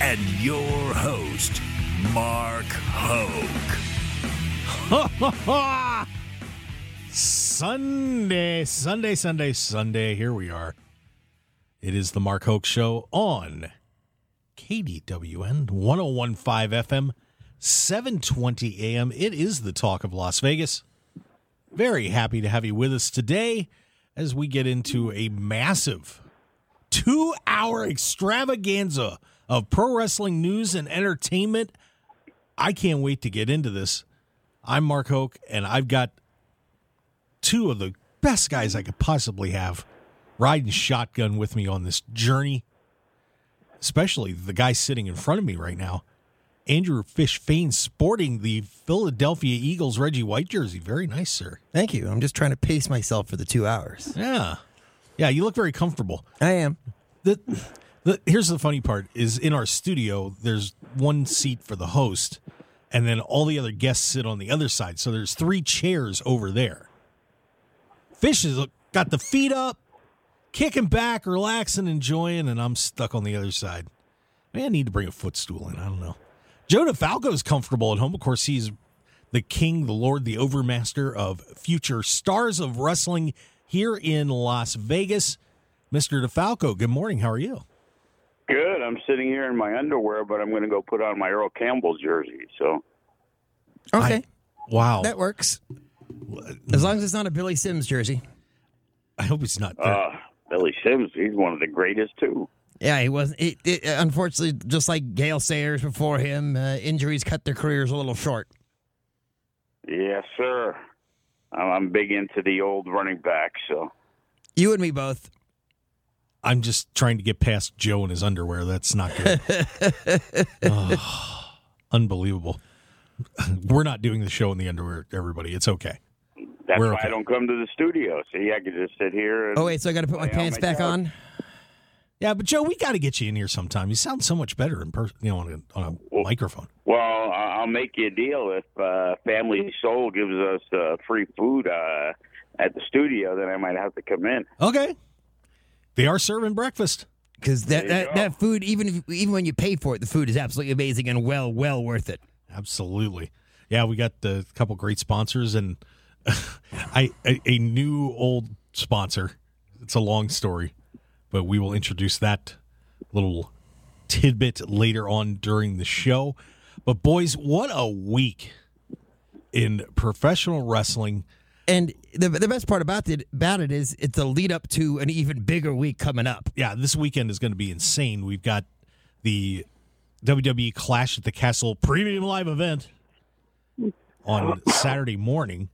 and your host, Mark Hoke. Sunday, Sunday, Sunday, Sunday. Here we are. It is the Mark Hoke Show on KDWN 1015 FM, 720 AM. It is the talk of Las Vegas. Very happy to have you with us today as we get into a massive two hour extravaganza of pro wrestling news and entertainment. I can't wait to get into this. I'm Mark Hoke, and I've got two of the best guys I could possibly have riding shotgun with me on this journey, especially the guy sitting in front of me right now. Andrew Fish Fain sporting the Philadelphia Eagles Reggie White jersey. Very nice, sir. Thank you. I'm just trying to pace myself for the two hours. Yeah. Yeah, you look very comfortable. I am. The, the here's the funny part is in our studio there's one seat for the host and then all the other guests sit on the other side. So there's three chairs over there. Fish has got the feet up, kicking back, relaxing, enjoying, and I'm stuck on the other side. Maybe I need to bring a footstool in. I don't know. Joe DeFalco's comfortable at home. Of course, he's the king, the lord, the overmaster of future stars of wrestling here in Las Vegas. Mr. DeFalco, good morning. How are you? Good. I'm sitting here in my underwear, but I'm going to go put on my Earl Campbell jersey. So Okay. I- wow. that works. As long as it's not a Billy Sims jersey. I hope it's not. uh, Billy Sims, he's one of the greatest too. Yeah, he wasn't. It, it, unfortunately, just like Gale Sayers before him, uh, injuries cut their careers a little short. Yes, sir. I'm I'm big into the old running back. So You and me both. I'm just trying to get past Joe in his underwear. That's not good. Oh, unbelievable. We're not doing the show in the underwear, everybody. It's okay. that's We're why okay. I don't come to the studio. See, I could just sit here. And Oh wait, so I got to put my pants my back couch. on. Yeah, but Joe, we got to get you in here sometime. You sound so much better in person, you know, on a, on a Well- microphone. Well, I- I'll make you a deal if uh, Family Soul gives us uh, free food uh, at the studio. Then I might have to come in. Okay. They are serving breakfast. Because that, that, go. that food, even if, even when you pay for it, the food is absolutely amazing and well well worth it. Absolutely. Yeah, we got a couple great sponsors and I a, a new old sponsor. It's a long story, but we will introduce that little tidbit later on during the show. But boys, what a week in professional wrestling. And the the best part about it about it is it's a lead up to an even bigger week coming up. Yeah, this weekend is going to be insane. We've got the WWE Clash at the Castle premium live event on Saturday morning.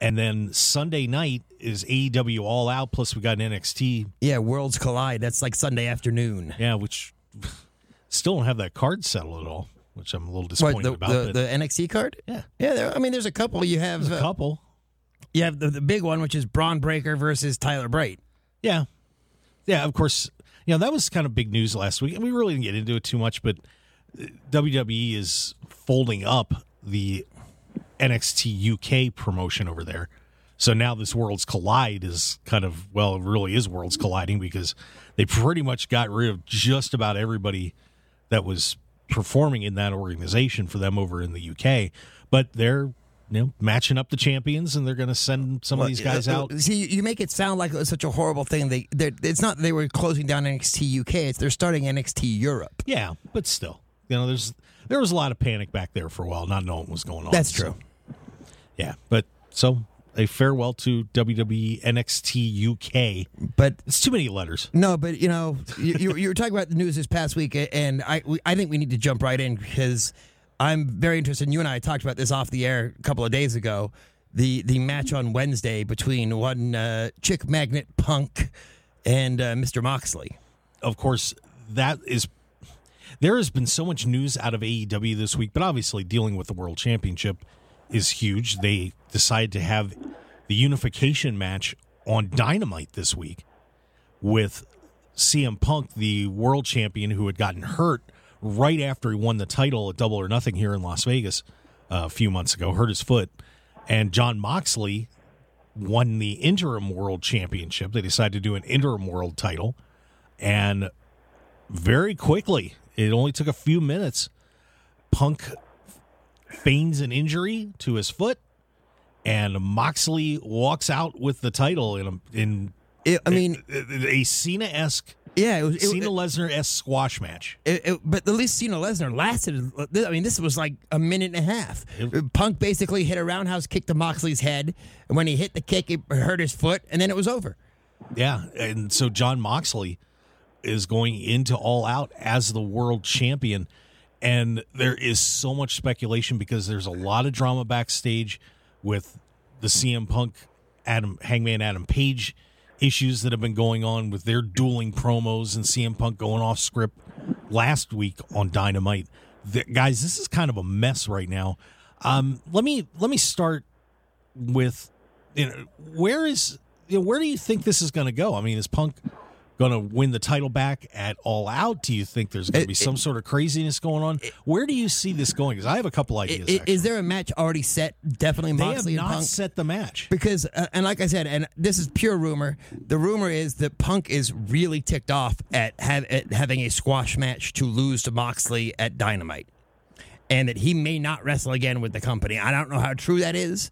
And then Sunday night is AEW All Out. Plus, we got an NXT. Yeah, worlds collide. That's like Sunday afternoon. Yeah, which still don't have that card settled at all, which I'm a little What disappointed the, about. the, the NXT card? yeah, Yeah, there, I mean, there's a couple. You have there's a uh, couple. You have the, the big one, which is Bron Breakker versus Tyler Bate. Yeah. Yeah, of course. You know, that was kind of big news last week. And we really didn't get into it too much, but uh, WWE is folding up the NXT UK promotion over there. So now this Worlds Collide is kind of, well, it really is Worlds Colliding because they pretty much got rid of just about everybody that was performing in that organization for them over in the UK. But they're, you know, matching up the champions and they're going to send some of these guys Uh, out. uh, See, you make it sound like it such a horrible thing. They, they're- it's not they were closing down NXT UK. It's they're starting NXT Europe. Yeah, but still, you know, there's there was a lot of panic back there for a while, not knowing what was going on. That's So, true. yeah, but so a farewell to WWE NXT UK. But It's too many letters. no, but you know, you, you, you were talking about the news this past week, and I we, I think we need to jump right in because I'm very interested. You and I talked about this off the air a couple of days ago. the the match on Wednesday between one uh, chick magnet Punk and uh, Mr. Moxley. Of course, that is. There has been so much news out of AEW this week, but obviously dealing with the World Championship is huge. They decided to have the unification match on Dynamite this week with CM Punk, the world champion who had gotten hurt right after he won the title at Double or Nothing here in Las Vegas uh, a few months ago, hurt his foot. And Jon Moxley won the interim world championship. They decided to do an interim world title. And very quickly, it only took a few minutes. Punk feigns an injury to his foot, and Moxley walks out with the title in a, in It, I mean, a, a Cena esque, yeah, it was. It, Cena Lesnar esque squash match. It, it, but at least Cena Lesnar lasted. I mean, this was like a minute and a half. Punk basically hit a roundhouse kick to Moxley's head, and when he hit the kick, it hurt his foot, and then it was over. Yeah, and so Jon Moxley is going into All Out as the world champion, and there is so much speculation because there's a lot of drama backstage with the CM Punk Adam Hangman Adam Page issues that have been going on with their dueling promos and CM Punk going off script last week on Dynamite. The, guys, this is kind of a mess right now. Um, let me let me start with you know where is you know, where do you think this is going to go? I mean, is Punk going to win the title back at All Out? Do you think there's going to be It- some sort of craziness going on? Where do you see this going? Because I have a couple ideas. Is there a match already set? Definitely Moxley they have not Punk. set the match. Because, uh, and like I said, and this is pure rumor. The rumor is that Punk is really ticked off at, have, at having a squash match to lose to Moxley at Dynamite, and that he may not wrestle again with the company. I don't know how true that is,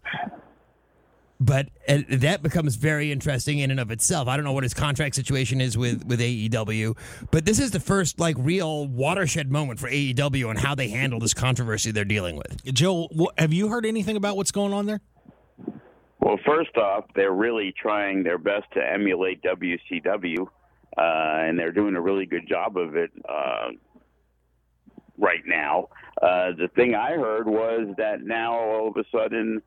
but uh, that becomes very interesting in and of itself. I don't know what his contract situation is with with AEW, but this is the first like real watershed moment for AEW and how they handle this controversy they're dealing with. Joe, wh- have you heard anything about what's going on there? Well, first off, they're really trying their best to emulate WCW, uh, and they're doing a really good job of it uh, right now. Uh, the thing I heard was that now all of a sudden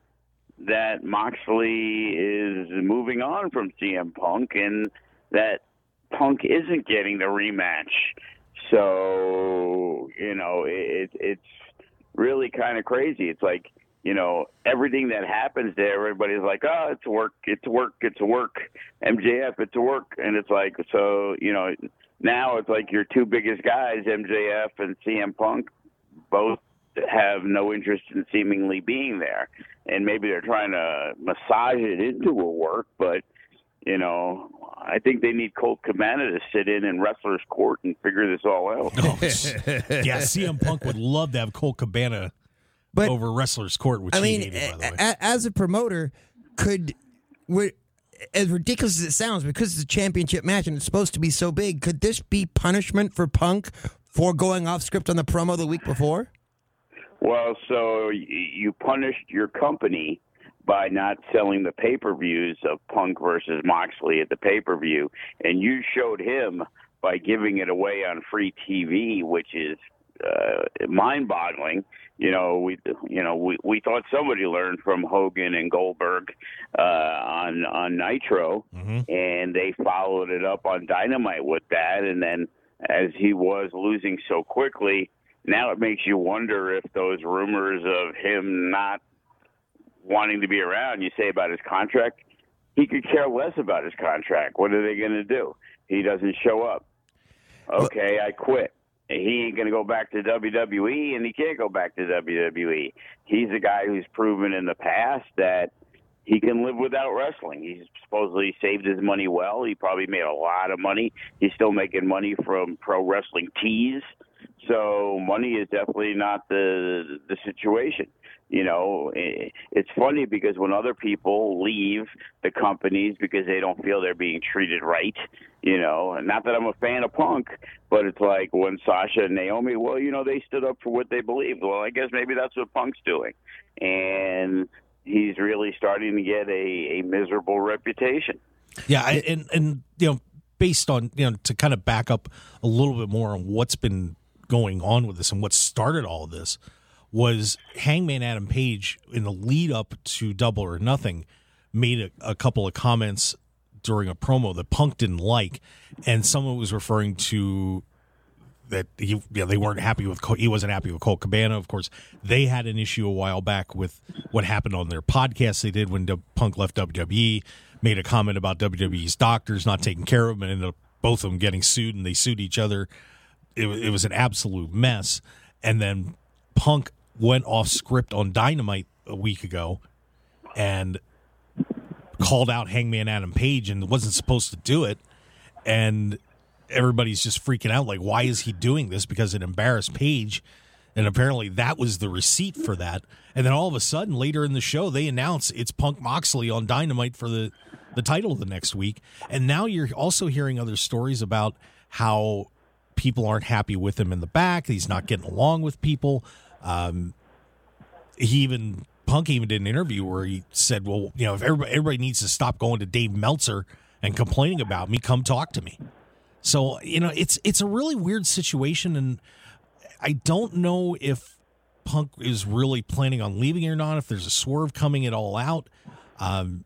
that Moxley is moving on from CM Punk, and that Punk isn't getting the rematch. So you know, it, it's really kind of crazy. It's like you know everything that happens there. Everybody's like, "Oh, it's work, it's work, it's work." MJF, it's work, and it's like so. You know, now it's like your two biggest guys, MJF and CM Punk, both have no interest in seemingly being there, and maybe they're trying to massage it into a work, but. You know, I think they need Colt Cabana to sit in in wrestler's court and figure this all out. Oh, yeah, CM Punk would love to have Colt Cabana But over Wrestler's Court, which I he mean, hated, by the way. a- a- as a promoter, could would as ridiculous as it sounds, because it's a championship match and it's supposed to be so big, could this be punishment for Punk for going off script on the promo the week before? Well, so you punished your company by not selling the pay per views of Punk versus Moxley at the pay per view, and you showed him by giving it away on free TV, which is uh, mind boggling. You know, we you know we we thought somebody learned from Hogan and Goldberg uh, on on Nitro, and they followed it up on Dynamite with that, and then as he was losing so quickly, now it makes you wonder if those rumors of him not wanting to be around, you say about his contract, he could care less about his contract. What are they going to do? He doesn't show up. Okay, I quit. He ain't going to go back to WWE, and he can't go back to WWE. He's a guy who's proven in the past that he can live without wrestling. He's supposedly saved his money well. He probably made a lot of money. He's still making money from pro wrestling tees. So money is definitely not the the situation. You know, it's funny because when other people leave the companies because they don't feel they're being treated right, you know, and not that I'm a fan of Punk, but it's like when Sasha and Naomi, well, you know, they stood up for what they believed. Well, I guess maybe that's what Punk's doing, and he's really starting to get a, a miserable reputation. Yeah, I- and and you know, based on you know, to kind of back up a little bit more on what's been going on with this and what started all this. was Hangman Adam Page in the lead up to Double or Nothing made a, a couple of comments during a promo that Punk didn't like, and someone was referring to that he you know, they weren't happy with he wasn't happy with Colt Cabana. Of course, they had an issue a while back with what happened on their podcast they did when Punk left WWE. Made a comment about WWE's doctors not taking care of him, and ended up both of them getting sued, and they sued each other. It, it was an absolute mess. And then Punk went off script on Dynamite a week ago, and called out Hangman Adam Page and wasn't supposed to do it. And everybody's just freaking out like, why is he doing this? Because it embarrassed Page. And apparently that was the receipt for that. And then all of a sudden, later in the show, they announce it's Punk Moxley on Dynamite for the, the title the next week. And now you're also hearing other stories about how people aren't happy with him in the back. He's not getting along with people. Um, he even Punk even did an interview where he said, "Well, you know, if everybody, everybody needs to stop going to Dave Meltzer and complaining about me, come talk to me." So you know, it's it's a really weird situation, and I don't know if Punk is really planning on leaving or not. If there's a swerve coming it all out, um,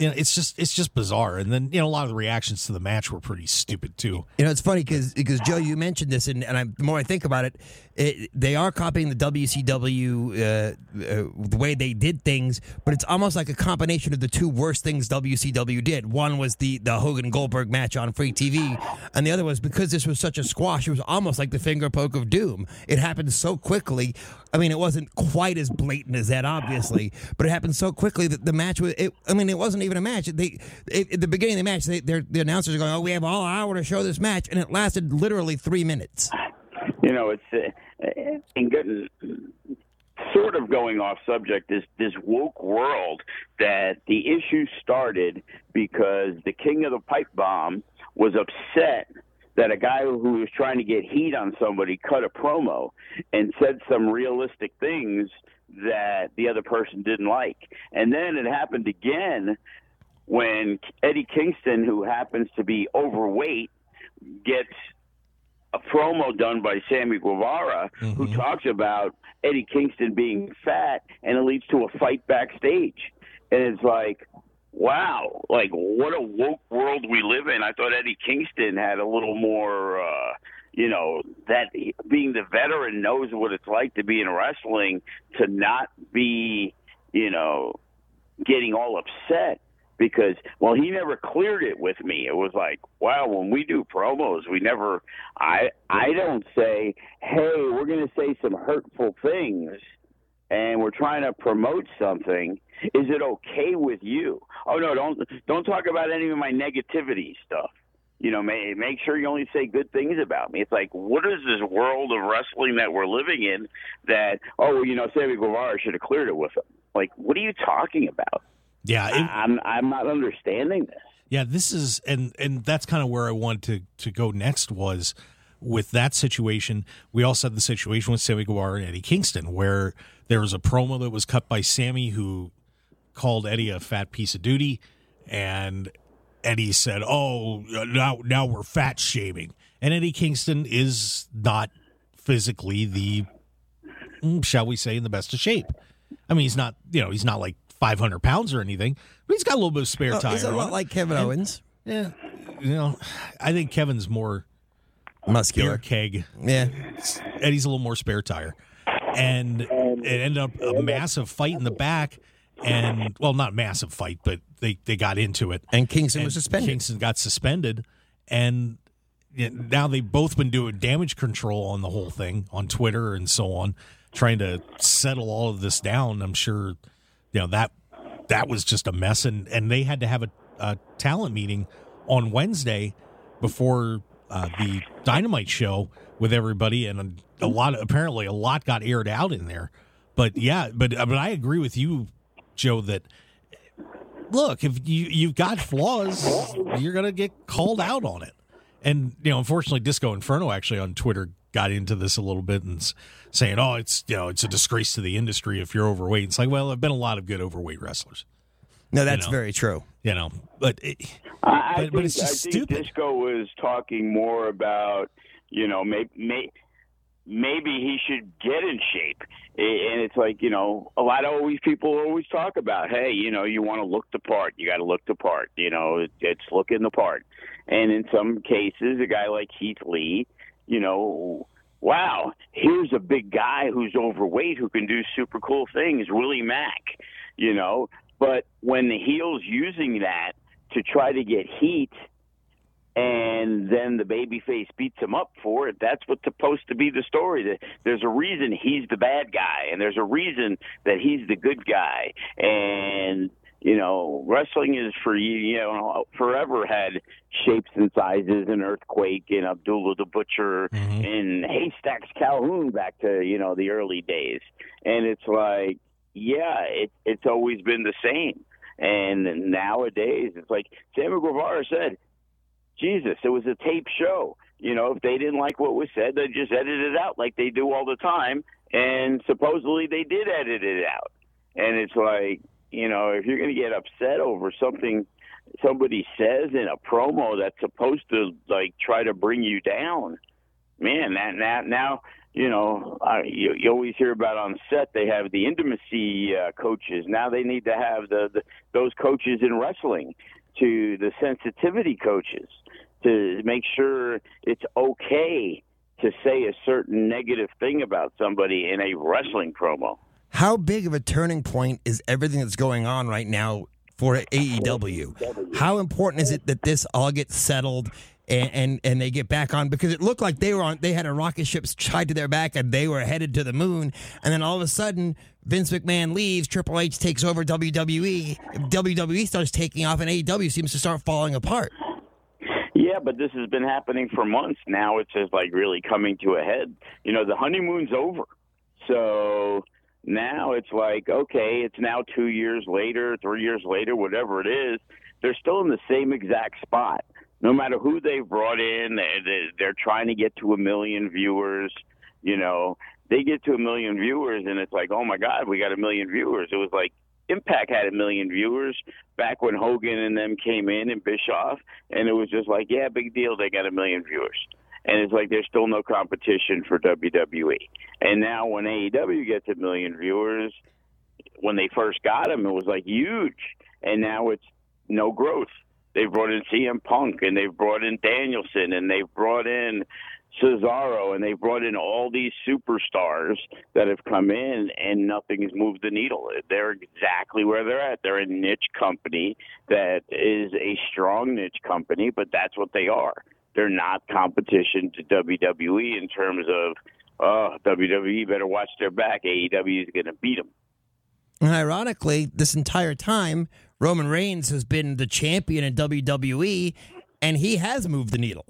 you know, it's just it's just bizarre. And then you know, a lot of the reactions to the match were pretty stupid too. You know, it's funny because because Joe, you mentioned this, and, and I, the more I think about it, it they are copying the WCW uh, uh, the way they did things, but it's almost like a combination of the two worst things WCW did. One was the the Hogan Goldberg match on free TV, and the other was because this was such a squash. It was almost like the finger poke of doom. It happened so quickly. I mean, it wasn't quite as blatant as that, obviously, but it happened so quickly that the match was. It, I mean, it wasn't even a match. They at the beginning of the match, they, the announcers are going, "Oh, we have all hour to show this match," and it lasted literally three minutes. you know, it's uh, and getting sort of going off subject. This this woke world that the issue started because the king of the pipe bomb was upset that a guy who was trying to get heat on somebody cut a promo and said some realistic things that the other person didn't like, and then it happened again when Eddie Kingston, who happens to be overweight, gets a promo done by Sammy Guevara who talks about Eddie Kingston being fat and it leads to a fight backstage. And it's like, wow, like what a woke world we live in. I thought Eddie Kingston had a little more, uh, you know, that being the veteran knows what it's like to be in wrestling, to not be, you know, getting all upset because well he never cleared it with me it was like wow when we do promos we never i i don't say hey we're going to say some hurtful things and we're trying to promote something is it okay with you oh no don't don't talk about any of my negativity stuff you know, make, make sure you only say good things about me. It's like, what is this world of wrestling that we're living in that, oh, you know, Sammy Guevara should have cleared it with him? Like, what are you talking about? Yeah, it, I, I'm I'm not understanding this. Yeah, this is and and that's kind of where I wanted to to go next was with that situation. We also had the situation with Sammy Guevara and Eddie Kingston where there was a promo that was cut by Sammy who called Eddie a fat piece of duty and Eddie said, "Oh, now now we're fat shaming." And Eddie Kingston is not physically the mm, shall we say in the best of shape. I mean, he's not, you know, he's not like 500 pounds or anything, but he's got a little bit of spare oh, Well, tire. he's a lot like Kevin And- Owens, Yeah, you know, I think Kevin's more muscular. keg. Yeah, Eddie's a little more spare tire, and it ended up a massive fight in the back. And well, not massive fight, but they they got into it. and Kingston And was suspended. Kingston got suspended, and now they've both been doing damage control on the whole thing on Twitter and so on, trying to settle all of this down. I'm sure, you know that that was just a mess, and and they had to have a, a talent meeting on Wednesday before uh, the Dynamite show with everybody, and a, a lot apparently a lot got aired out in there. But yeah, but but I agree with you, Joe, that look, if you you've got flaws, you're gonna get called out on it. And you know, unfortunately, Disco Inferno actually on Twitter got into this a little bit and saying, "Oh, it's you know, it's a disgrace to the industry if you're overweight." It's like, well, there've been a lot of good overweight wrestlers, no, that's know. very true. you know, but it, I, I But- think, but it's just I think stupid. Disco was talking more about, you know, maybe, may, maybe he should get in shape. And it's like, you know, a lot of always people always talk about, hey, you know, you want to look the part. You got to look the part. You know, it's looking the part. And in some cases, a guy like Keith Lee, you know, wow, here's a big guy who's overweight who can do super cool things, Willie Mack, you know. But when the heel's using that to try to get heat – and then the babyface beats him up for it. That's what's supposed to be the story. There's a reason he's the bad guy, and there's a reason that he's the good guy. And you know, wrestling is for you you know forever had shapes and sizes, and Earthquake and Abdullah the Butcher mm-hmm. and Haystacks Calhoun back to you know the early days. And it's like, yeah, it, it's always been the same. And nowadays, it's like Sammy Guevara said, Jesus, it was a tape show. You know, if they didn't like what was said, they just edit it out like they do all the time. And supposedly they did edit it out. And it's like, you know, if you're going to get upset over something somebody says in a promo that's supposed to like try to bring you down, man, that now now you know uh, you, you always hear about on set they have the intimacy uh, coaches. Now they need to have the, the those coaches in wrestling to the sensitivity coaches to make sure it's okay to say a certain negative thing about somebody in a wrestling promo. How big of a turning point is everything that's going on right now for AEW? How important is it that this all gets settled and, and, and they get back on because it looked like they were on they had a rocket ship tied to their back and they were headed to the moon and then all of a sudden Vince McMahon leaves, Triple H takes over WWE, WWE starts taking off, and AEW seems to start falling apart. Yeah, but this has been happening for months now. It's just like really coming to a head. You know, the honeymoon's over. So now it's like, okay, it's now two years later, three years later, whatever it is. They're still in the same exact spot. No matter who they've brought in, they're trying to get to a million viewers. You know, they get to a million viewers, and it's like, oh my God, we got a million viewers. It was like Impact had a million viewers back when Hogan and them came in and Bischoff, and it was just like, yeah, big deal, they got a million viewers. And it's like there's still no competition for WWE. And now when AEW gets a million viewers, when they first got them, it was like huge, and now it's no growth. They've brought in CM Punk and they've brought in Danielson and they've brought in Cesaro, and they've brought in all these superstars that have come in, and nothing has moved the needle. They're exactly where they're at. They're a niche company that is a strong niche company, but that's what they are. They're not competition to WWE in terms of, oh, WWE better watch their back. AEW is going to beat them. And ironically, this entire time, Roman Reigns has been the champion in WWE, and he has moved the needle.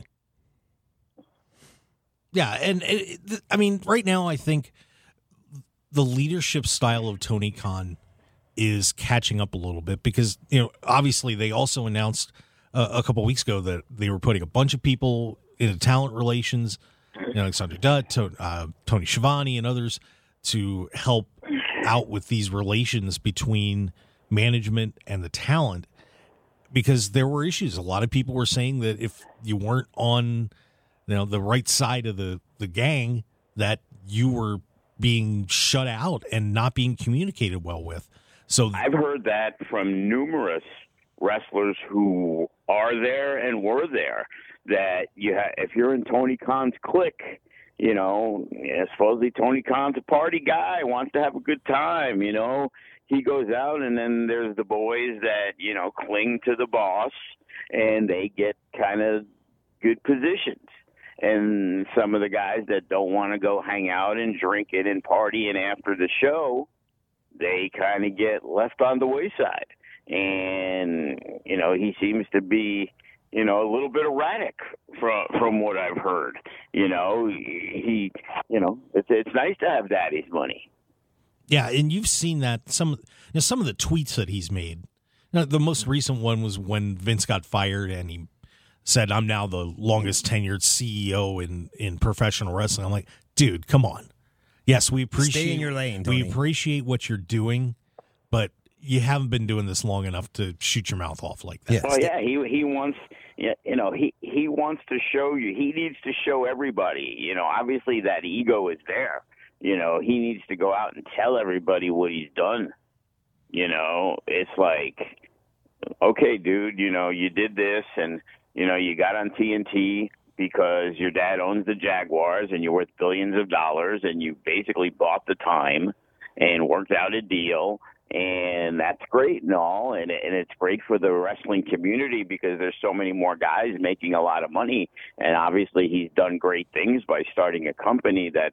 Yeah, and it, I mean, right now, I think the leadership style of Tony Khan is catching up a little bit because you know, obviously, they also announced uh, a couple weeks ago that they were putting a bunch of people into talent relations, you know, Alexander Dutt, to, uh, Tony Schiavone, and others to help out with these relations between management and the talent because there were issues. A lot of people were saying that if you weren't on you know the right side of the the gang that you were being shut out and not being communicated well with. So I've heard that from numerous wrestlers who are there and were there that you ha- if you're in Tony Khan's clique, you know, supposedly Tony Khan's a party guy, wants to have a good time, you know. He goes out and then there's the boys that, you know, cling to the boss and they get kind of good positions and some of the guys that don't want to go hang out and drink it and party and after the show they kind of get left on the wayside and you know he seems to be you know a little bit erratic from from what i've heard you know he you know it's it's nice to have daddy's money yeah and you've seen that some you know, some of the tweets that he's made now, the most recent one was when Vince got fired and he said I'm now the longest tenured CEO in in professional wrestling. I'm like, dude, come on. Yes, we appreciate Stay in your lane. Tony. We appreciate what you're doing, but you haven't been doing this long enough to shoot your mouth off like that. Yeah. Well, yeah, he he wants you know he he wants to show you. He needs to show everybody. You know, obviously that ego is there. You know, he needs to go out and tell everybody what he's done. You know, it's like, okay, dude, you know, you did this, and you know, you got on TNT because your dad owns the Jaguars, and you're worth billions of dollars, and you basically bought the time and worked out a deal and that's great and all and and it's great for the wrestling community because there's so many more guys making a lot of money. And obviously he's done great things by starting a company that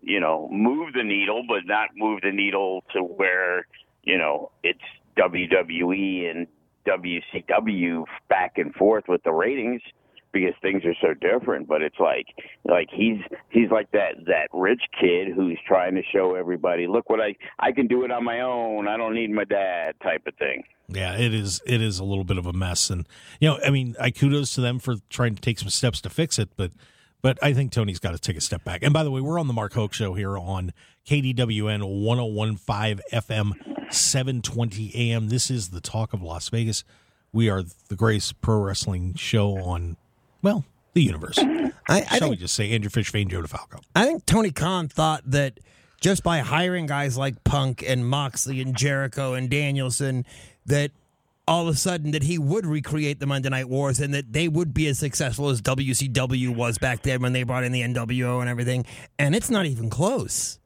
you know move the needle but not move the needle to where you know it's WWE and WCW back and forth with the ratings because things are so different but it's like like he's he's like that that rich kid who's trying to show everybody look what i i can do it on my own i don't need my dad type of thing Yeah, it is. It is a little bit of a mess, and you know, I mean, I kudos to them for trying to take some steps to fix it, but but I think Tony's got to take a step back. And by the way, we're on the Mark Hoke Show here on KDWN 1015 FM, 720 AM. This is the talk of Las Vegas. We are the greatest pro wrestling show on, well, the universe. I, I Shall think we just say Andrew Fish Fain, Joe DeFalco? I think Tony Khan thought that just by hiring guys like Punk and Moxley and Jericho and Danielson, that all of a sudden that he would recreate the Monday Night Wars and that they would be as successful as WCW was back then when they brought in the NWO and everything. And it's not even close.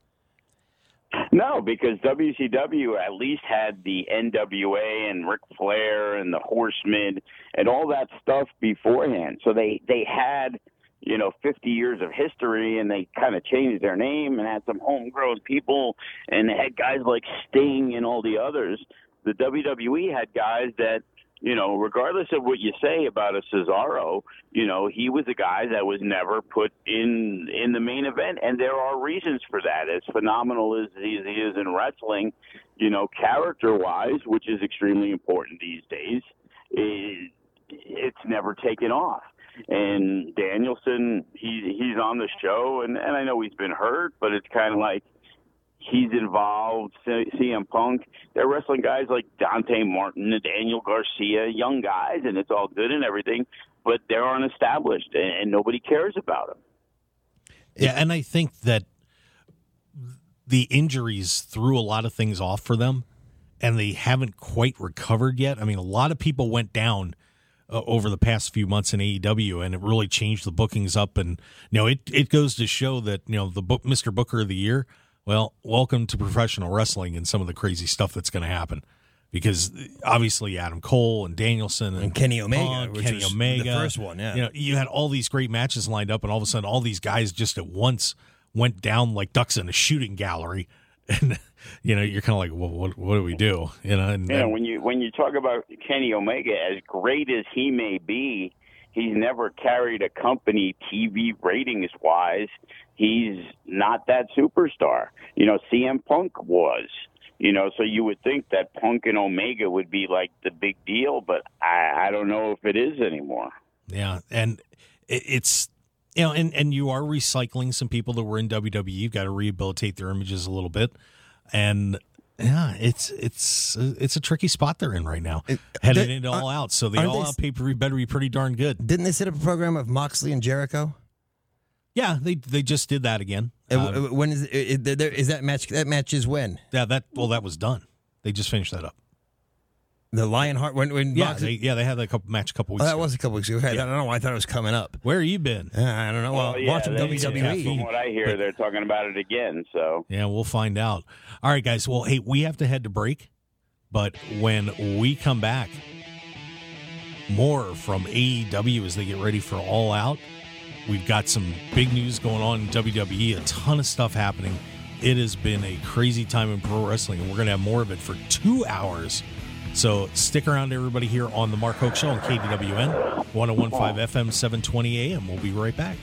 no because wcw at least had the nwa and Ric flair and the horsemen and all that stuff beforehand so they they had you know 50 years of history and they kind of changed their name and had some homegrown people and they had guys like sting and all the others the WWE had guys that, you know, regardless of what you say about a Cesaro, you know, he was a guy that was never put in in the main event, and there are reasons for that. As phenomenal as he is in wrestling, you know, character wise, which is extremely important these days, taken off. And Danielson, he he's on the show, and and I know he's been hurt, but it's kind of like he's involved. CM Punk, they're wrestling guys like Dante Martin and Daniel Garcia, young guys, and it's all good and everything, but they're unestablished and, and nobody cares about them. Yeah, and I think that the injuries threw a lot of things off for them, and they haven't quite recovered yet. I mean, a lot of people went down uh, over the past few months in AEW, and it really changed the bookings up. And you know, it it goes to show that you know the book Mr. Booker of the Year. Well, welcome to professional wrestling and some of the crazy stuff that's going to happen. Because obviously Adam Cole and Danielson and, And Kenny Omega, Punk, Kenny was the first one, yeah. You know, you had all these great matches lined up, and all of a sudden, all these guys just at once went down like ducks in a shooting gallery, and you know, you're kind of like, well, what, what do we do? You know, and, You know, when you when you talk about Kenny Omega, as great as he may be, he's never carried a company TV ratings wise. He's not that superstar. You know, CM Punk was. You know, so you would think that Punk and Omega would be like the big deal, but I, I don't know if it is anymore. yeah, and it, it's you know, and and you are recycling some people that were in WWE. You've got to rehabilitate their images a little bit, and yeah, it's it's it's a tricky spot they're in right now, headed they- into all out. So the all they- out pay per view better be pretty darn good. Didn't they set up a program of Moxley and Jericho? Yeah, they they just did that again. Uh, Uh, w- when is, is, there, is that match? That match is when yeah, that well, that was done. They just finished that up. The Lionheart. When when Yeah, Moxley, they, yeah, they had that couple match a couple oh, weeks. that ago. was a couple weeks ago. I don't know. why I thought it was coming up. Where have you been? Uh, I don't know. Well, Well, yeah, watching they- WWE. From what I hear, they're talking about it again. So Yeah, we'll find out. All right, guys. Well, hey, we have to head to break, but when we come back, more from AEW as they get ready for All Out. We've got some big news going on in WWE, a ton of stuff happening. It has been a crazy time in pro wrestling, and we're going to have more of it for two hours. So stick around, everybody, here on the Mark Hoke Show on KDWN, 1015 FM, 720 AM. We'll be right back.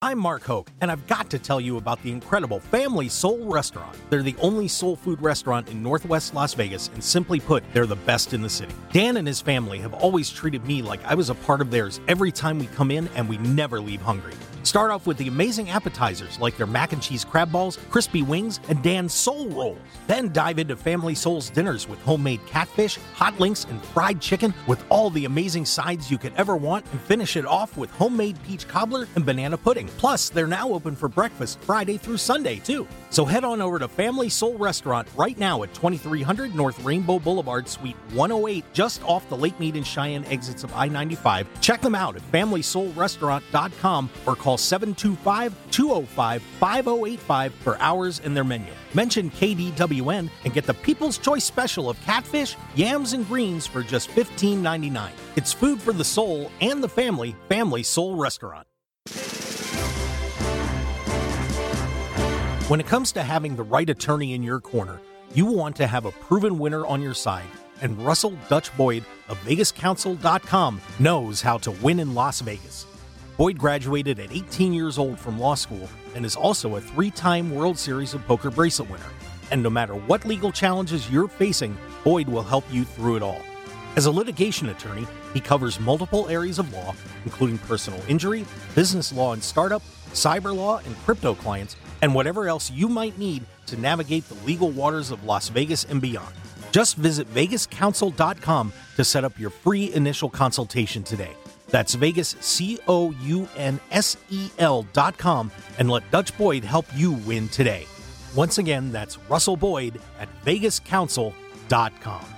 I'm Mark Hoke, and I've got to tell you about the incredible Family Soul Restaurant. They're the only soul food restaurant in Northwest Las Vegas, and simply put, they're the best in the city. Dan and his family have always treated me like I was a part of theirs every time we come in, and we never leave hungry. Start off with the amazing appetizers like their mac and cheese crab balls, crispy wings, and Dan's soul rolls. Then dive into Family Soul's dinners with homemade catfish, hot links, and fried chicken with all the amazing sides you could ever want, and finish it off with homemade peach cobbler and banana pudding. Plus, they're now open for breakfast Friday through Sunday, too. So head on over to Family Soul Restaurant right now at 2300 North Rainbow Boulevard, Suite 108, just off the Lake Mead and Cheyenne exits of I 95. Check them out at FamilySoulRestaurant.com or call 725 205 5085 for hours and their menu. Mention KDWN and get the People's Choice Special of catfish, yams, and greens for just $15.99. It's food for the soul and the family, Family Soul Restaurant. When it comes to having the right attorney in your corner, you want to have a proven winner on your side. And Russell Dutch Boyd of VegasCounsel.com knows how to win in Las Vegas. Boyd graduated at 18 years old from law school and is also a three time World Series of Poker bracelet winner. And no matter what legal challenges you're facing, Boyd will help you through it all. As a litigation attorney, he covers multiple areas of law, including personal injury, business law and startup, cyber law, and crypto clients, and whatever else you might need to navigate the legal waters of Las Vegas and beyond. Just visit VegasCounsel.com to set up your free initial consultation today. That's Vegas, C O U N S E L.com, and let Dutch Boyd help you win today. Once again, that's Russell Boyd at VegasCounsel.com.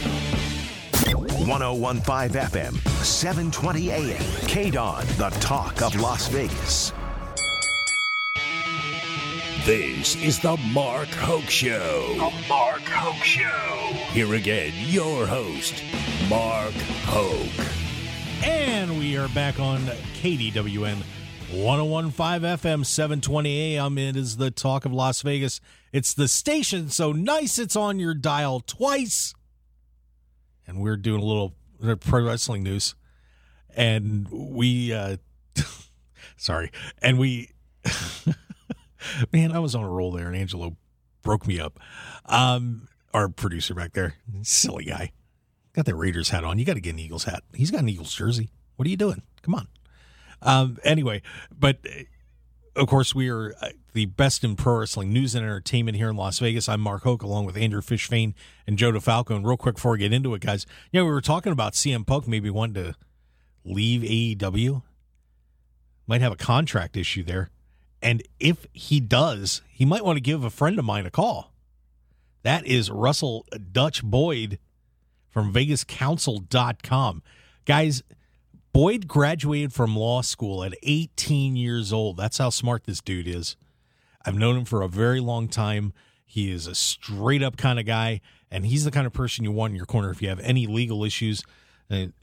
1015 FM, 720 AM. KDWN, the talk of Las Vegas. This is the Mark Hoke Show. The Mark Hoke Show. Here again, your host, Mark Hoke. And we are back on KDWN 1015 FM 720 AM. It is the talk of Las Vegas. It's the station so nice it's on your dial twice. And we're doing a little pro wrestling news. And we, uh, sorry. And we, man, I was on a roll there and Angelo broke me up. Um, our producer back there, silly guy. Got that Raiders hat on. You got to get an Eagles hat. He's got an Eagles jersey. What are you doing? Come on. Um, anyway, but of course, we are uh, the best in pro wrestling news and entertainment here in Las Vegas. I'm Mark Hoke, along with Andrew Fish Fain and Joe DeFalco. And real quick before we get into it, guys, you know, we were talking about CM Punk maybe wanting to leave AEW. Might have a contract issue there. And if he does, he might want to give a friend of mine a call. That is Russell Dutch Boyd from VegasCounsel.com. Guys, Boyd graduated from law school at 18 years old. That's how smart this dude is. I've known him for a very long time. He is a straight up kind of guy, and he's the kind of person you want in your corner if you have any legal issues. It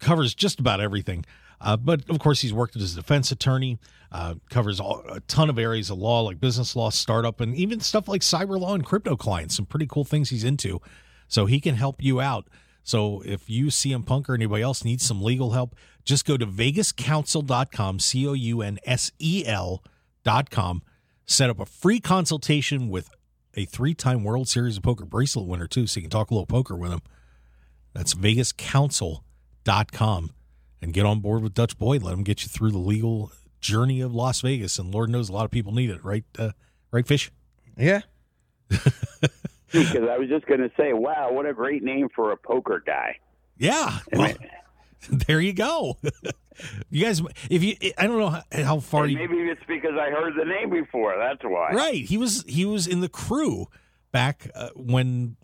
covers just about everything. Uh, but of course, he's worked as a defense attorney, uh, covers all, a ton of areas of law like business law, startup, and even stuff like cyber law and crypto clients. Some pretty cool things he's into. So he can help you out. So if you, CM Punk, or anybody else needs some legal help, just go to vegascounsel.com, C O U N S E L.com, set up a free consultation with a three time World Series of Poker bracelet winner, too, so you can talk a little poker with him. That's vegascounsel.com and get on board with Dutch Boyd. Let him get you through the legal journey of Las Vegas. And Lord knows a lot of people need it, right? Uh, right, Fish? Yeah. because I was just going to say, wow, what a great name for a poker guy. Yeah. Well, there you go. you guys, if you, I don't know how, how far you, maybe it's because I heard the name before. That's why. right. He was, he was in the crew back uh, when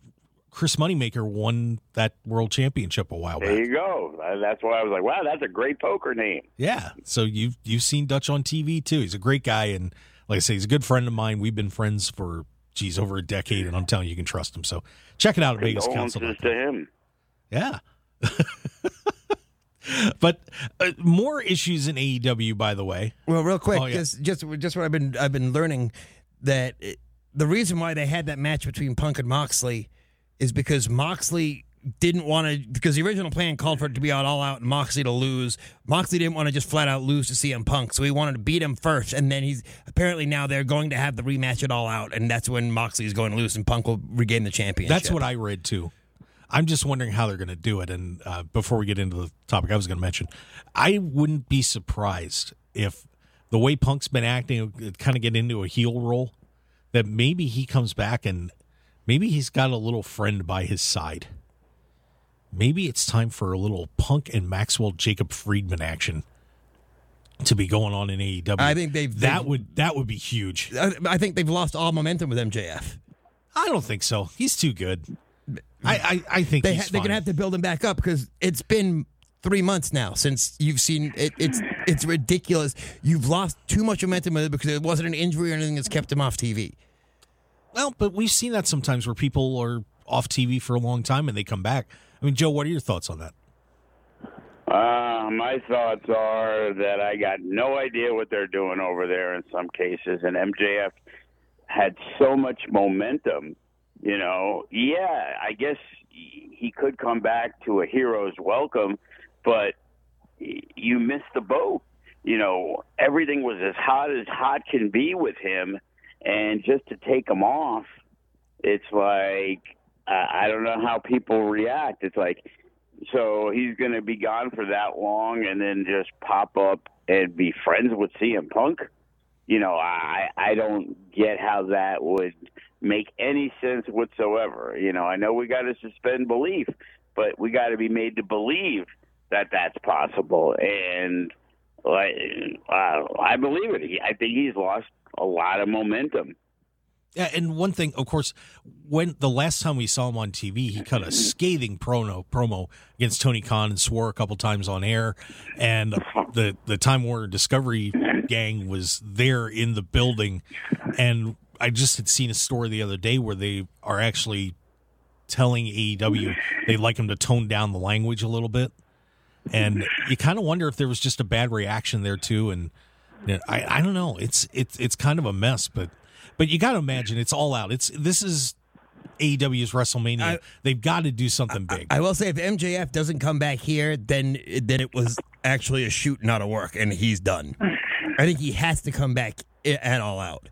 Chris Moneymaker won that world championship a while There back. There you go. That's why I was like, wow, that's a great poker name. Yeah. So you've, you've seen Dutch on TV too. He's a great guy. And like I say, he's a good friend of mine. We've been friends for, geez, over a decade. And I'm telling you, you can trust him. So check it out at Vegas Counsel. To him. Yeah. but uh, more issues in AEW, by the way. Well, real quick, Oh, yeah. just just just what I've been I've been learning that it, the reason why they had that match between Punk and Moxley is because Moxley didn't want to because the original plan called for it to be out all out and Moxley to lose. Moxley didn't want to just flat out lose to CM Punk, so he wanted to beat him first, and then he's apparently now they're going to have the rematch it all out, and that's when Moxley is going to lose and Punk will regain the championship. That's what I read too. I'm just wondering how they're going to do it. And uh, before we get into the topic, I was going to mention, I wouldn't be surprised if the way Punk's been acting, kind of get into a heel role, that maybe he comes back and maybe he's got a little friend by his side. Maybe it's time for a little Punk and Maxwell Jacob Friedman action to be going on in AEW. I think they've- that they've- would that would be huge. I, I think they've lost all momentum with MJF. I don't think so. He's too good. I I, I think They he's ha- they're gonna have to build him back up because it's been three months now since you've seen it. It's it's ridiculous. You've lost too much momentum with it because it wasn't an injury or anything that's kept him off TV. Well, but we've seen that sometimes where people are off TV for a long time and they come back. I mean, Joe, what are your thoughts on that? Uh, my thoughts are that I got no idea what they're doing over there in some cases, and MJF had so much momentum. You know, yeah, I guess he could come back to a hero's welcome, but you missed the boat. You know, everything was as hot as hot can be with him, and just to take him off, it's like I don't know how people react. It's like so he's going to be gone for that long and then just pop up and be friends with CM Punk. You know, I I don't get how that would make any sense whatsoever. You know, I know we got to suspend belief, but we got to be made to believe that that's possible. And like, uh, I believe it. He, I think he's lost a lot of momentum. Yeah, and one thing, of course, when the last time we saw him on TV, he cut a scathing promo promo against Tony Khan and swore a couple times on air. And the the Time Warner Discovery gang was there in the building, and I just had seen a story the other day where they are actually telling AEW they'd like them to tone down the language a little bit, and you kind of wonder if there was just a bad reaction there too. And you know, I I don't know, it's it's it's kind of a mess, but. But you got to imagine it's all out. It's this is AEW's WrestleMania. I- They've got to do something big. I will say if MJF doesn't come back here, then then it was actually a shoot, not a work, and he's done. I think he has to come back at all out.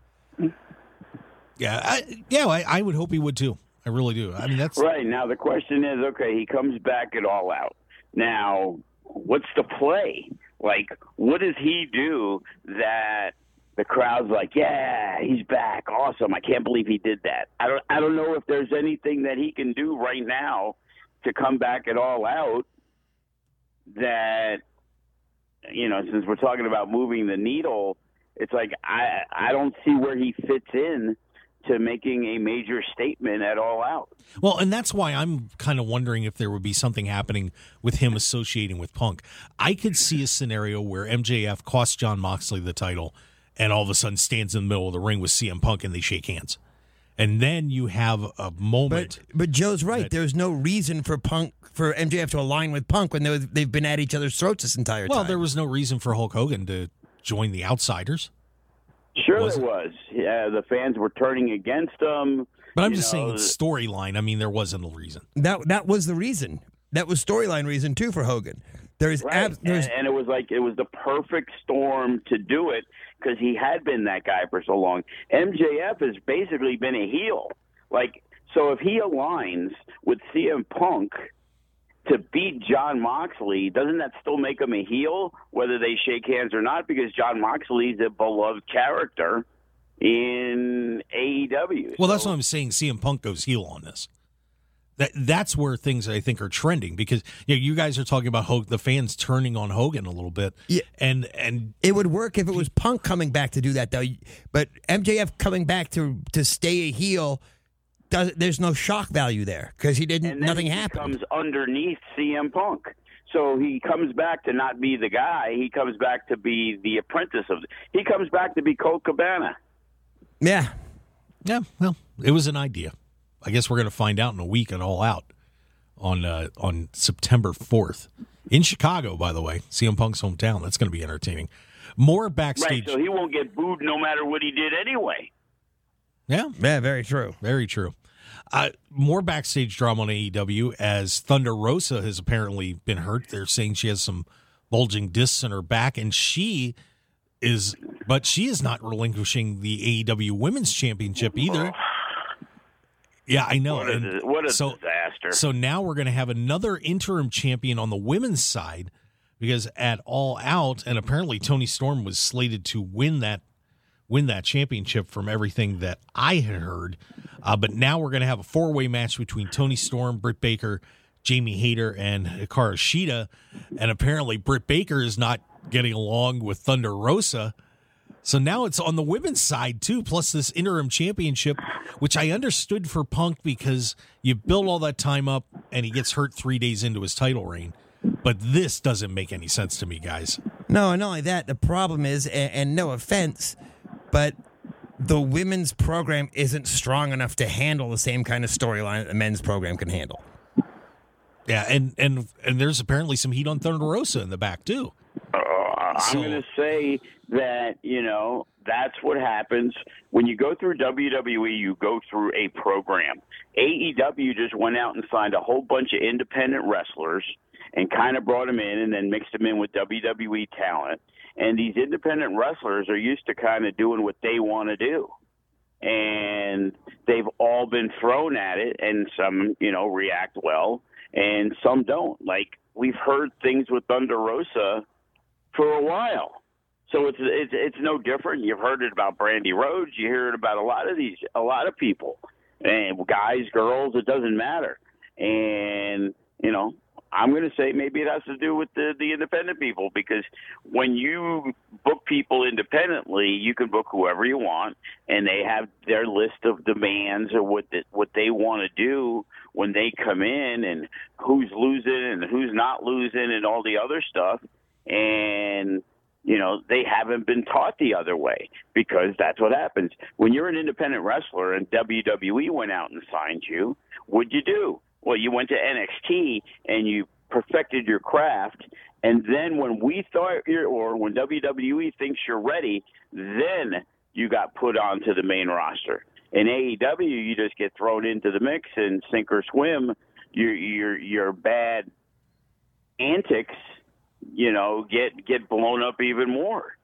yeah, I, yeah. I, I would hope he would too. I really do. I mean, that's Right. Now the question is, okay, he comes back at all out. Now, what's the play? Like, what does he do that the crowd's like, yeah, he's back, awesome. I can't believe he did that. I don't, I don't know if there's anything that he can do right now to come back at all out. That, you know, since we're talking about moving the needle, it's like I, I don't see where he fits in to making a major statement at all out. well, and that's why I'm kind of wondering if there would be something happening with him associating with Punk. I could see a scenario where MJF costs Jon Moxley the title, and all of a sudden stands in the middle of the ring with CM Punk and they shake hands, and then you have a moment. But but Joe's right. That- There's no reason for Punk for MJF to align with Punk when they- they've been at each other's throats this entire well, time. Well, there was no reason for Hulk Hogan to join the Outsiders. Sure, Was there it? was. Yeah, the fans were turning against him. But I'm just know, saying storyline. I mean, there wasn't a reason. that that was the reason. That was storyline reason too for Hogan. There is Right. ab- there's and, and it was like it was the perfect storm to do it because he had been that guy for so long. MJF has basically been a heel. Like, so if he aligns with CM Punk to beat Jon Moxley, doesn't that still make him a heel, whether they shake hands or not? Because Jon Moxley's a beloved character in AEW. Well, that's what I'm saying. CM Punk goes heel on this. That that's where things I think are trending because you know you guys are talking about Hogan, the fans turning on Hogan a little bit. Yeah. and and it would work if it was Punk coming back to do that though. But MJF coming back to to stay a heel, does, there's no shock value there because he didn't. and then nothing he happened. comes underneath CM Punk. So he comes back to not be the guy. He comes back to be the apprentice of. He comes back to be Colt Cabana. yeah, yeah, well, it was an idea. I guess we're going to find out in a week and all out on uh, on September fourth in Chicago. By the way, CM Punk's hometown. That's going to be entertaining. More Right, backstage. so he won't get booed no matter what he did anyway. yeah, Yeah, very true. Very true. Uh, more backstage drama on AEW as Thunder Rosa has apparently been hurt. They're saying she has some bulging discs in her back, and she is, but she is not relinquishing the AEW Women's Championship either. Yeah, I know. What a, what a so, disaster. so now we're going to have another interim champion on the women's side because at All Out, and apparently Toni Storm was slated to win that win that championship from everything that I had heard. Uh, but now we're going to have a four way match between Toni Storm, Britt Baker, Jamie Hayter, and Hikaru Shida. And apparently Britt Baker is not getting along with Thunder Rosa. So now it's on the women's side too, plus this interim championship, which I understood for Punk because you build all that time up and he gets hurt three days into his title reign. But this doesn't make any sense to me, guys. No, and not only that, the problem is, and, and no offense, but the women's program isn't strong enough to handle the same kind of storyline that the men's program can handle. Yeah, and and and there's apparently some heat on Thunder Rosa in the back too. Uh, I'm So- going to say that you know that's what happens when you go through WWE. You go through a program. AEW just went out and signed a whole bunch of independent wrestlers and kind of brought them in and then mixed them in with WWE talent. And these independent wrestlers are used to kind of doing what they want to do. And they've all been thrown at it, and some, you know, react well, and some don't. Like we've heard things with Thunder Rosa for a while. So it's it's it's no different. You've heard it about Brandi Rhodes. You hear it about a lot of these, a lot of people, and guys, girls. It doesn't matter. And you know, I'm going to say maybe it has to do with the the independent people because when you book people independently, you can book whoever you want, and they have their list of demands or what the, what they want to do when they come in, and who's losing and who's not losing, and all the other stuff. And you know they haven't been taught the other way because that's what happens when you're an independent wrestler and WWE went out and signed you. What'd you do? Well, you went to NXT and you perfected your craft, and then when we thought you're, or when WWE thinks you're ready, then you got put onto the main roster. In AEW, you just get thrown into the mix and sink or swim. Your your your bad antics, you know, get get blown up even more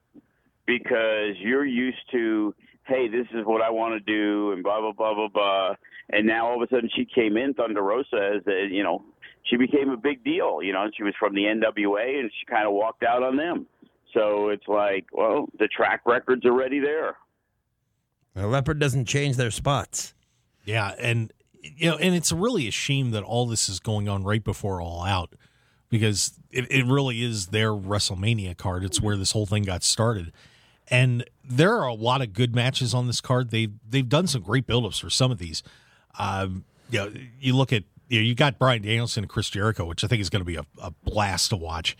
because you're used to, hey, this is what I want to do, and blah blah blah blah blah. And now all of a sudden she came in Thunder Rosa as a, you know, she became a big deal. You know, she was from the NWA and she kind of walked out on them. So it's like, well, the track record's already there. A leopard doesn't change their spots. Yeah, and you know, and it's really a shame that all this is going on right before All Out because it, it really is their WrestleMania card. It's where this whole thing got started. And there are a lot of good matches on this card. They've they've done some great buildups for some of these. Um, you know, you look at you know, you got Bryan Danielson and Chris Jericho, which I think is going to be a, a blast to watch.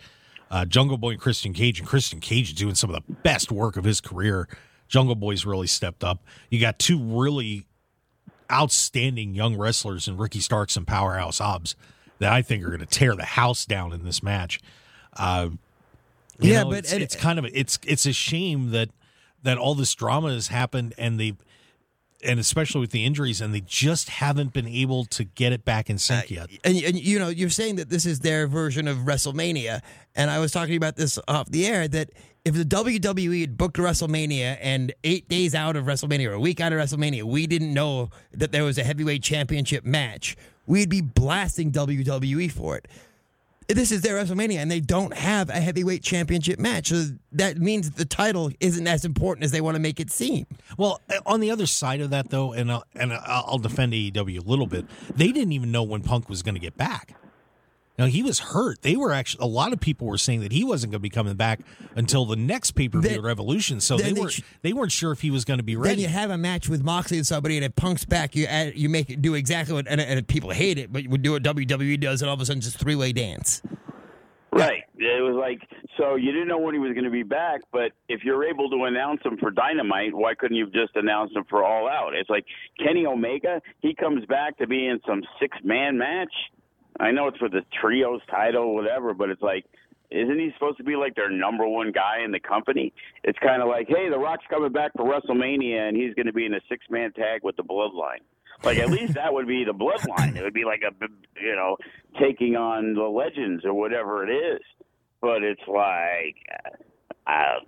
Uh, Jungle Boy and Christian Cage, and Christian Cage is doing some of the best work of his career. Jungle Boy's really stepped up. You got two really outstanding young wrestlers in Ricky Starks and Powerhouse Hobbs that I think are going to tear the house down in this match. Uh, Yeah, know, but- it's, and- it's kind of it's it's a shame that that all this drama has happened and they and especially with the injuries and they just haven't been able to get it back in sync yet. And, and you know, you're saying that this is their version of WrestleMania, and I was talking about this off the air that if the WWE had booked WrestleMania and eight days out of WrestleMania or a week out of WrestleMania, we didn't know that there was a heavyweight championship match, we'd be blasting WWE for it. This is their WrestleMania, and they don't have a heavyweight championship match. So that means the title isn't as important as they want to make it seem. Well, uh, on the other side of that, though, and I'll, and I'll defend AEW a little bit. They didn't even know when Punk was going to get back. Now he was hurt. They were actually a lot of people were saying that he wasn't going to be coming back until the next pay per view Revolution. So they they weren't they weren't sure if he was going to be ready. Then you have a match with Moxley and somebody, and it Punk's back, you add, you make it do exactly what, and, and people hate it, but you would do what WWE does, and all of a sudden just three way dance. Right. It was like so you didn't know when he was going to be back, but if you're able to announce him for Dynamite, why couldn't you have just announced him for All Out? It's like Kenny Omega, he comes back to be in some six man match. I know it's for the trios title, whatever, but it's like, isn't he supposed to be like their number one guy in the company? It's kind of like, hey, The Rock's coming back for WrestleMania, and he's going to be in a six man tag with the Bloodline. Like at least that would be the Bloodline. It would be like a, you know, taking on the Legends or whatever it is. But it's like, uh,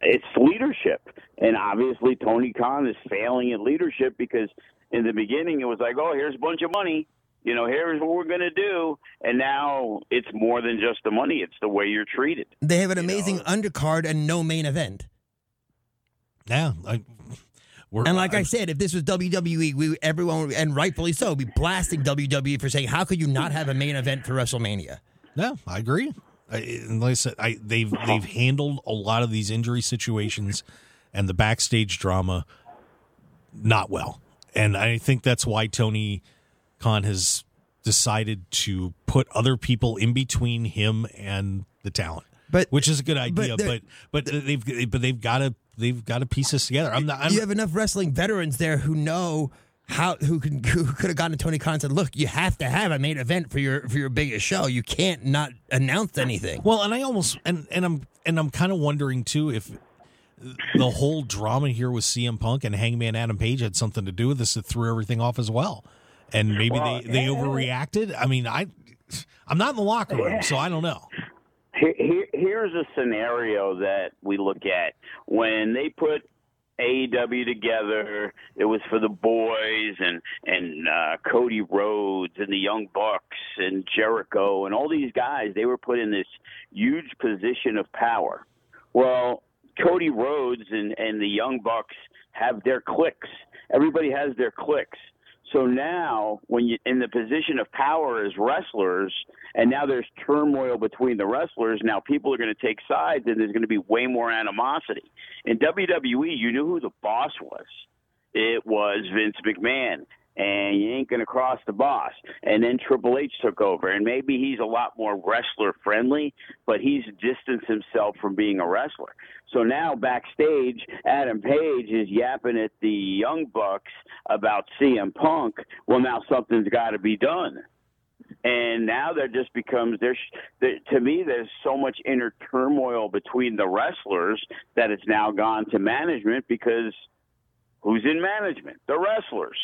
it's leadership, and obviously Tony Khan is failing at leadership because in the beginning it was like, oh, here's a bunch of money you know, here's what we're going to do. And now it's more than just the money, it's the way you're treated. They have an amazing know? undercard and no main event. Yeah. I, and like I, I, said, if this was WWE, we everyone and rightfully so be blasting WWE for saying, "How could you not have a main event for WrestleMania?" No, I agree. I, and like I said, I, they've they've handled a lot of these injury situations and the backstage drama not well, and I think that's why Tony Khan has decided to put other people in between him and the talent. But which is a good idea, but but, but they've but they've got to they've got to piece this together. I'm not. I'm, you have enough wrestling veterans there who know how who can who could have gotten to Tony Khan and said, "Look, you have to have a main event for your for your biggest show. You can't not announce anything." Well, and I almost and and I'm and I'm kind of wondering too if the whole drama here with CM Punk and Hangman Adam Page had something to do with this that threw everything off as well and maybe well, they, they overreacted. I mean, I I'm not in the locker room, so I don't know. Here, here's a scenario that we look at when they put AEW together. It was for the boys and and uh, Cody Rhodes and the Young Bucks and Jericho and all these guys. They were put in this huge position of power. Well, Cody Rhodes and and the Young Bucks have their clicks. Everybody has their clicks. So now, when you're in the position of power as wrestlers, and now there's turmoil between the wrestlers, now people are going to take sides, and there's going to be way more animosity. In WWE, you knew who the boss was. It was Vince McMahon and you ain't going to cross the boss. And then Triple H took over, and maybe he's a lot more wrestler friendly, but he's distanced himself from being a wrestler. So now backstage, Adam Page is yapping at the Young Bucks about CM Punk. Well, now something's got to be done. And now there just becomes there's there, to me there's so much inner turmoil between the wrestlers that it's now gone to management because who's in management? The wrestlers.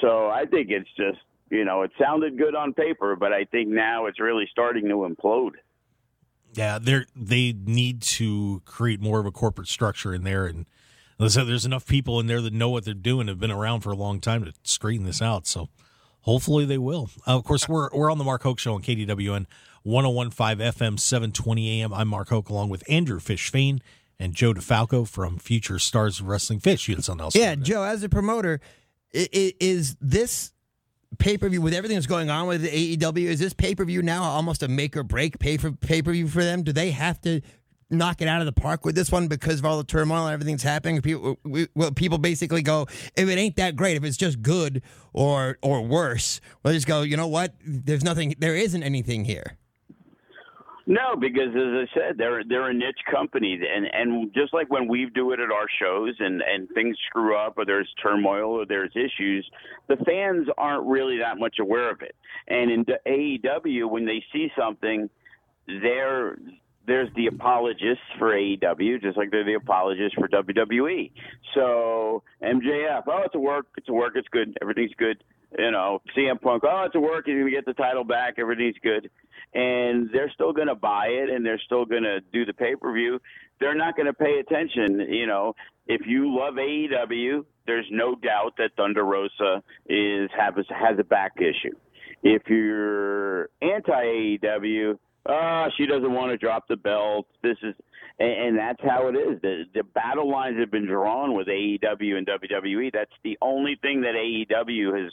So I think it's just, you know, it sounded good on paper, but I think now it's really starting to implode. Yeah, they they need to create more of a corporate structure in there, and there's enough people in there that know what they're doing, have been around for a long time to straighten this out. So hopefully they will. Uh, of course, we're we're on the Mark Hoke Show on KDWN 1015 FM 720 AM. I'm Mark Hoke along with Andrew Fish Fain and Joe DeFalco from Future Stars of Wrestling Fish. You had something else? Yeah, Joe, as a promoter, is this pay per view with everything that's going on with the AEW? Is this pay per view now almost a make or break pay for pay per view for them? Do they have to knock it out of the park with this one because of all the turmoil and everything's happening? People, people basically go, if it ain't that great, if it's just good or or worse, we'll just go. You know what? There's nothing. There isn't anything here. No, because as I said, they're they're a niche company, and and just like when we do it at our shows, and and things screw up, or there's turmoil, or there's issues, the fans aren't really that much aware of it. And in AEW, when they see something, they're there's the apologists for AEW, just like they're the apologists for WWE. So MJF, oh, it's a work, it's a work, it's good, everything's good. You know, CM Punk, oh, it's a work, you're gonna get the title back, everything's good and they're still going to buy it and they're still going to do the pay per view. They're not going to pay attention. You know, if you love AEW, there's no doubt that Thunder Rosa is have has a back issue. If you're anti AEW, ah, uh, she doesn't want to drop the belt. This is, and, and that's how it is. The, the battle lines have been drawn with AEW and WWE. That's the only thing that AEW has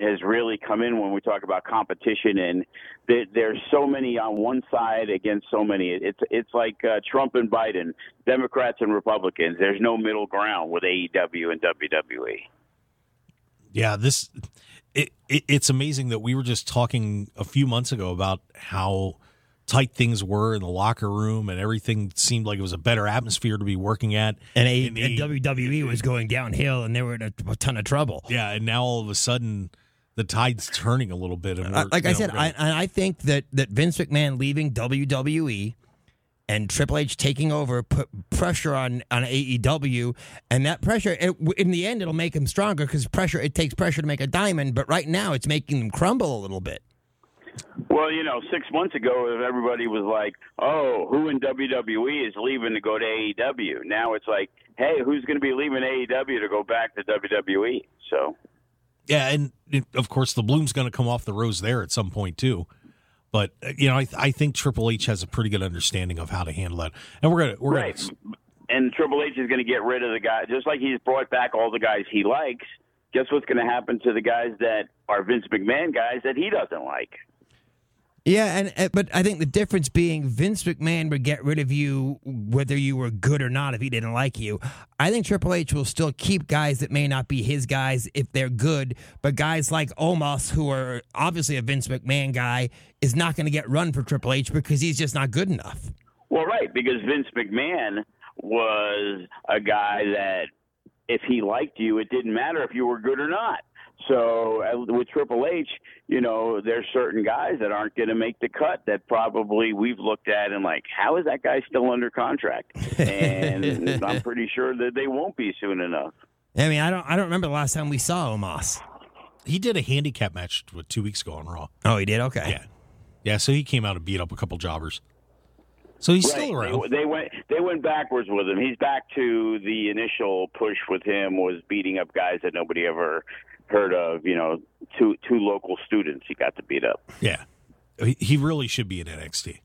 has really come in when we talk about competition, and there, there's so many on one side against so many. It's it's like uh, Trump and Biden, Democrats and Republicans. There's no middle ground with AEW and WWE. Yeah, this it, it, it's amazing that we were just talking a few months ago about how tight things were in the locker room and everything seemed like it was a better atmosphere to be working at. And, a, and, a, and WWE was going downhill and they were in a, a ton of trouble. Yeah, and now all of a sudden the tide's turning a little bit. And Uh, we're, like I know, said, we're I, gonna- and I think that, that Vince McMahon leaving WWE and Triple H taking over put pressure on, on AEW, and that pressure, it, in the end, it'll make him stronger because pressure it takes pressure to make a diamond. But right now, it's making them crumble a little bit. Well, you know, six months ago, if everybody was like, "Oh, who in WWE is leaving to go to AEW?" Now it's like, "Hey, who's going to be leaving AEW to go back to WWE?" So, yeah, and it, of course the bloom's going to come off the rose there at some point too. But uh, you know, I, I think Triple H has a pretty good understanding of how to handle that, and we're gonna we're right. gonna And Triple H is going to get rid of the guy, just like he's brought back all the guys he likes. Guess what's going to happen to the guys that are Vince McMahon guys that he doesn't like? Yeah, and uh, but I think the difference being Vince McMahon would get rid of you whether you were good or not if he didn't like you. I think Triple H will still keep guys that may not be his guys if they're good, but guys like Omos, who are obviously a Vince McMahon guy, is not going to get run for Triple H because he's just not good enough. Well, right, because Vince McMahon was a guy that if he liked you, it didn't matter if you were good or not. So uh, with Triple H, you know, there's certain guys that aren't going to make the cut that probably we've looked at and like, how is that guy still under contract? And I'm pretty sure that they won't be soon enough. I mean, I don't, I don't remember the last time we saw Omos. he did a handicap match what, two weeks ago on Raw. Oh, he did. Okay. Yeah, yeah. So he came out and beat up a couple jobbers. So he's still around. They, they went they went backwards with him. He's back to the initial push with him was beating up guys that nobody ever heard of. You know, two two local students he got to beat up. Yeah, he, he really should be in NXT.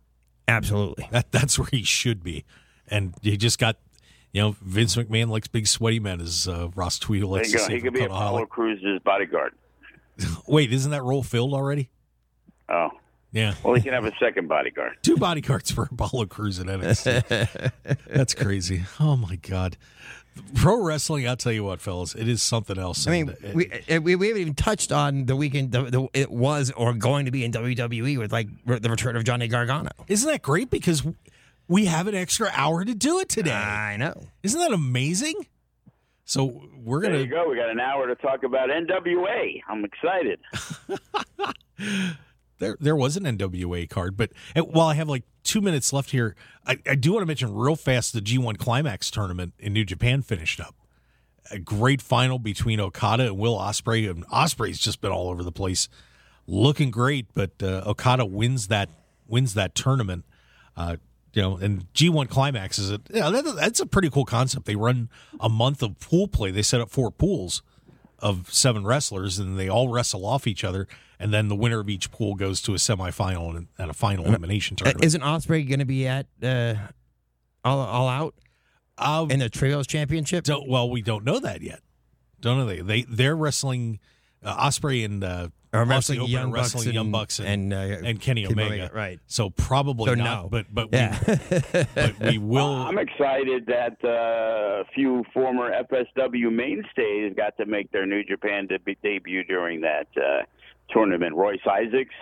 Absolutely. That that's where he should be, and he just got. You know, Vince McMahon likes big sweaty men, as uh, Ross Tweedle There likes to go. say. He could be Cultaholic. Apollo Crews's bodyguard. Wait, isn't that role filled already? Oh, Yeah, well, he can have a second bodyguard. two bodyguards for Apollo Crews in NXT. That's crazy. Oh my god, pro wrestling. I'll tell you what, fellas, it is something else. I mean, And, uh, we, uh, we we haven't even touched on the weekend the, the, it was or going to be in WWE with like re- the return of Johnny Gargano. isn't that great? Because we have an extra hour to do it today. I know. Isn't that amazing? So we're gonna you go. We got an hour to talk about NWA. I'm excited. there there was an NWA card, but while I have like two minutes left here, I, I do want to mention real fast the G1 Climax tournament in New Japan finished up. A great final between Okada and Will Ospreay, and Ospreay's just been all over the place, looking great. But uh, Okada wins that wins that tournament. Uh, you know, and G1 Climax is you know, that, that's a pretty cool concept. They run a month of pool play. They set up four pools of seven wrestlers, and they all wrestle off each other. And then the winner of each pool goes to a semifinal and, and a final elimination Uh, tournament. Isn't Ospreay going to be at uh, all all out Uh, in the trios championship? don't, well, we don't know that yet. Don't know they they they're wrestling uh, Ospreay and uh, Or wrestling Open Young wrestling Bucks Young and- Bucks and and, uh, and Kenny Kenny Omega. Omega, right. So probably So not. no. But but Yeah. we, but we will. I'm excited that uh, a few former FSW mainstays got to make their New Japan deb- debut during that uh, tournament. Royce Isaacs,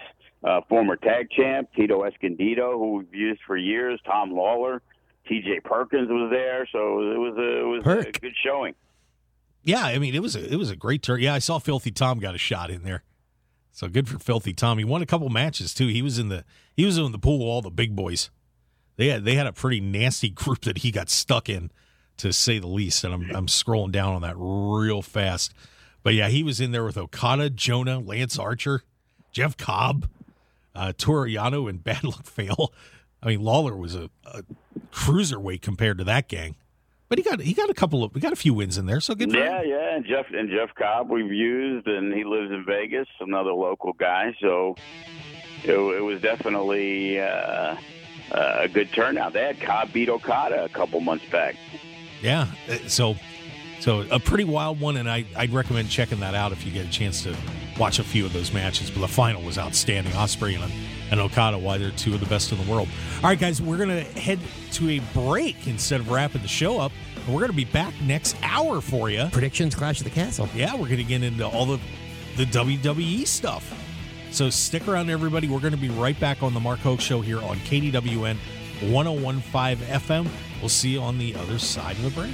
uh, former tag champ, Tito Escondido, who we've used for years, Tom Lawlor, T.J. Perkins was there, so it was a, it was a good showing. Yeah, I mean it was a it was a great turn. Yeah, I saw Filthy Tom got a shot in there. So good for Filthy Tom. He won a couple matches too. He was in the he was in the pool with all the big boys. They had they had a pretty nasty group that he got stuck in, to say the least. And I'm I'm scrolling down on that real fast. But yeah, he was in there with Okada, Jonah, Lance Archer, Jeff Cobb, uh, Toru Yano, and Bad Luck Fale. I mean, Lawlor was a, a cruiserweight compared to that gang. But he got he got a couple of we got a few wins in there, so good Yeah, him. yeah, and Jeff and Jeff Cobb we've used, and he lives in Vegas, another local guy. So it, it was definitely uh, a good turnout. They had Cobb beat Okada a couple months back. Yeah. uh, So, so a pretty wild one, and I, I'd recommend checking that out if you get a chance to watch a few of those matches. But the final was outstanding. Ospreay and, and Okada, why they're two of the best in the world. All right, guys, we're gonna head to a break instead of wrapping the show up. And we're gonna be back next hour for you. Predictions Clash of the Castle. Yeah, we're gonna get into all the the WWE stuff. So stick around, everybody. We're gonna be right back on the Mark Hoke Show here on KDWN 1015 FM. We'll see you on the other side of the break.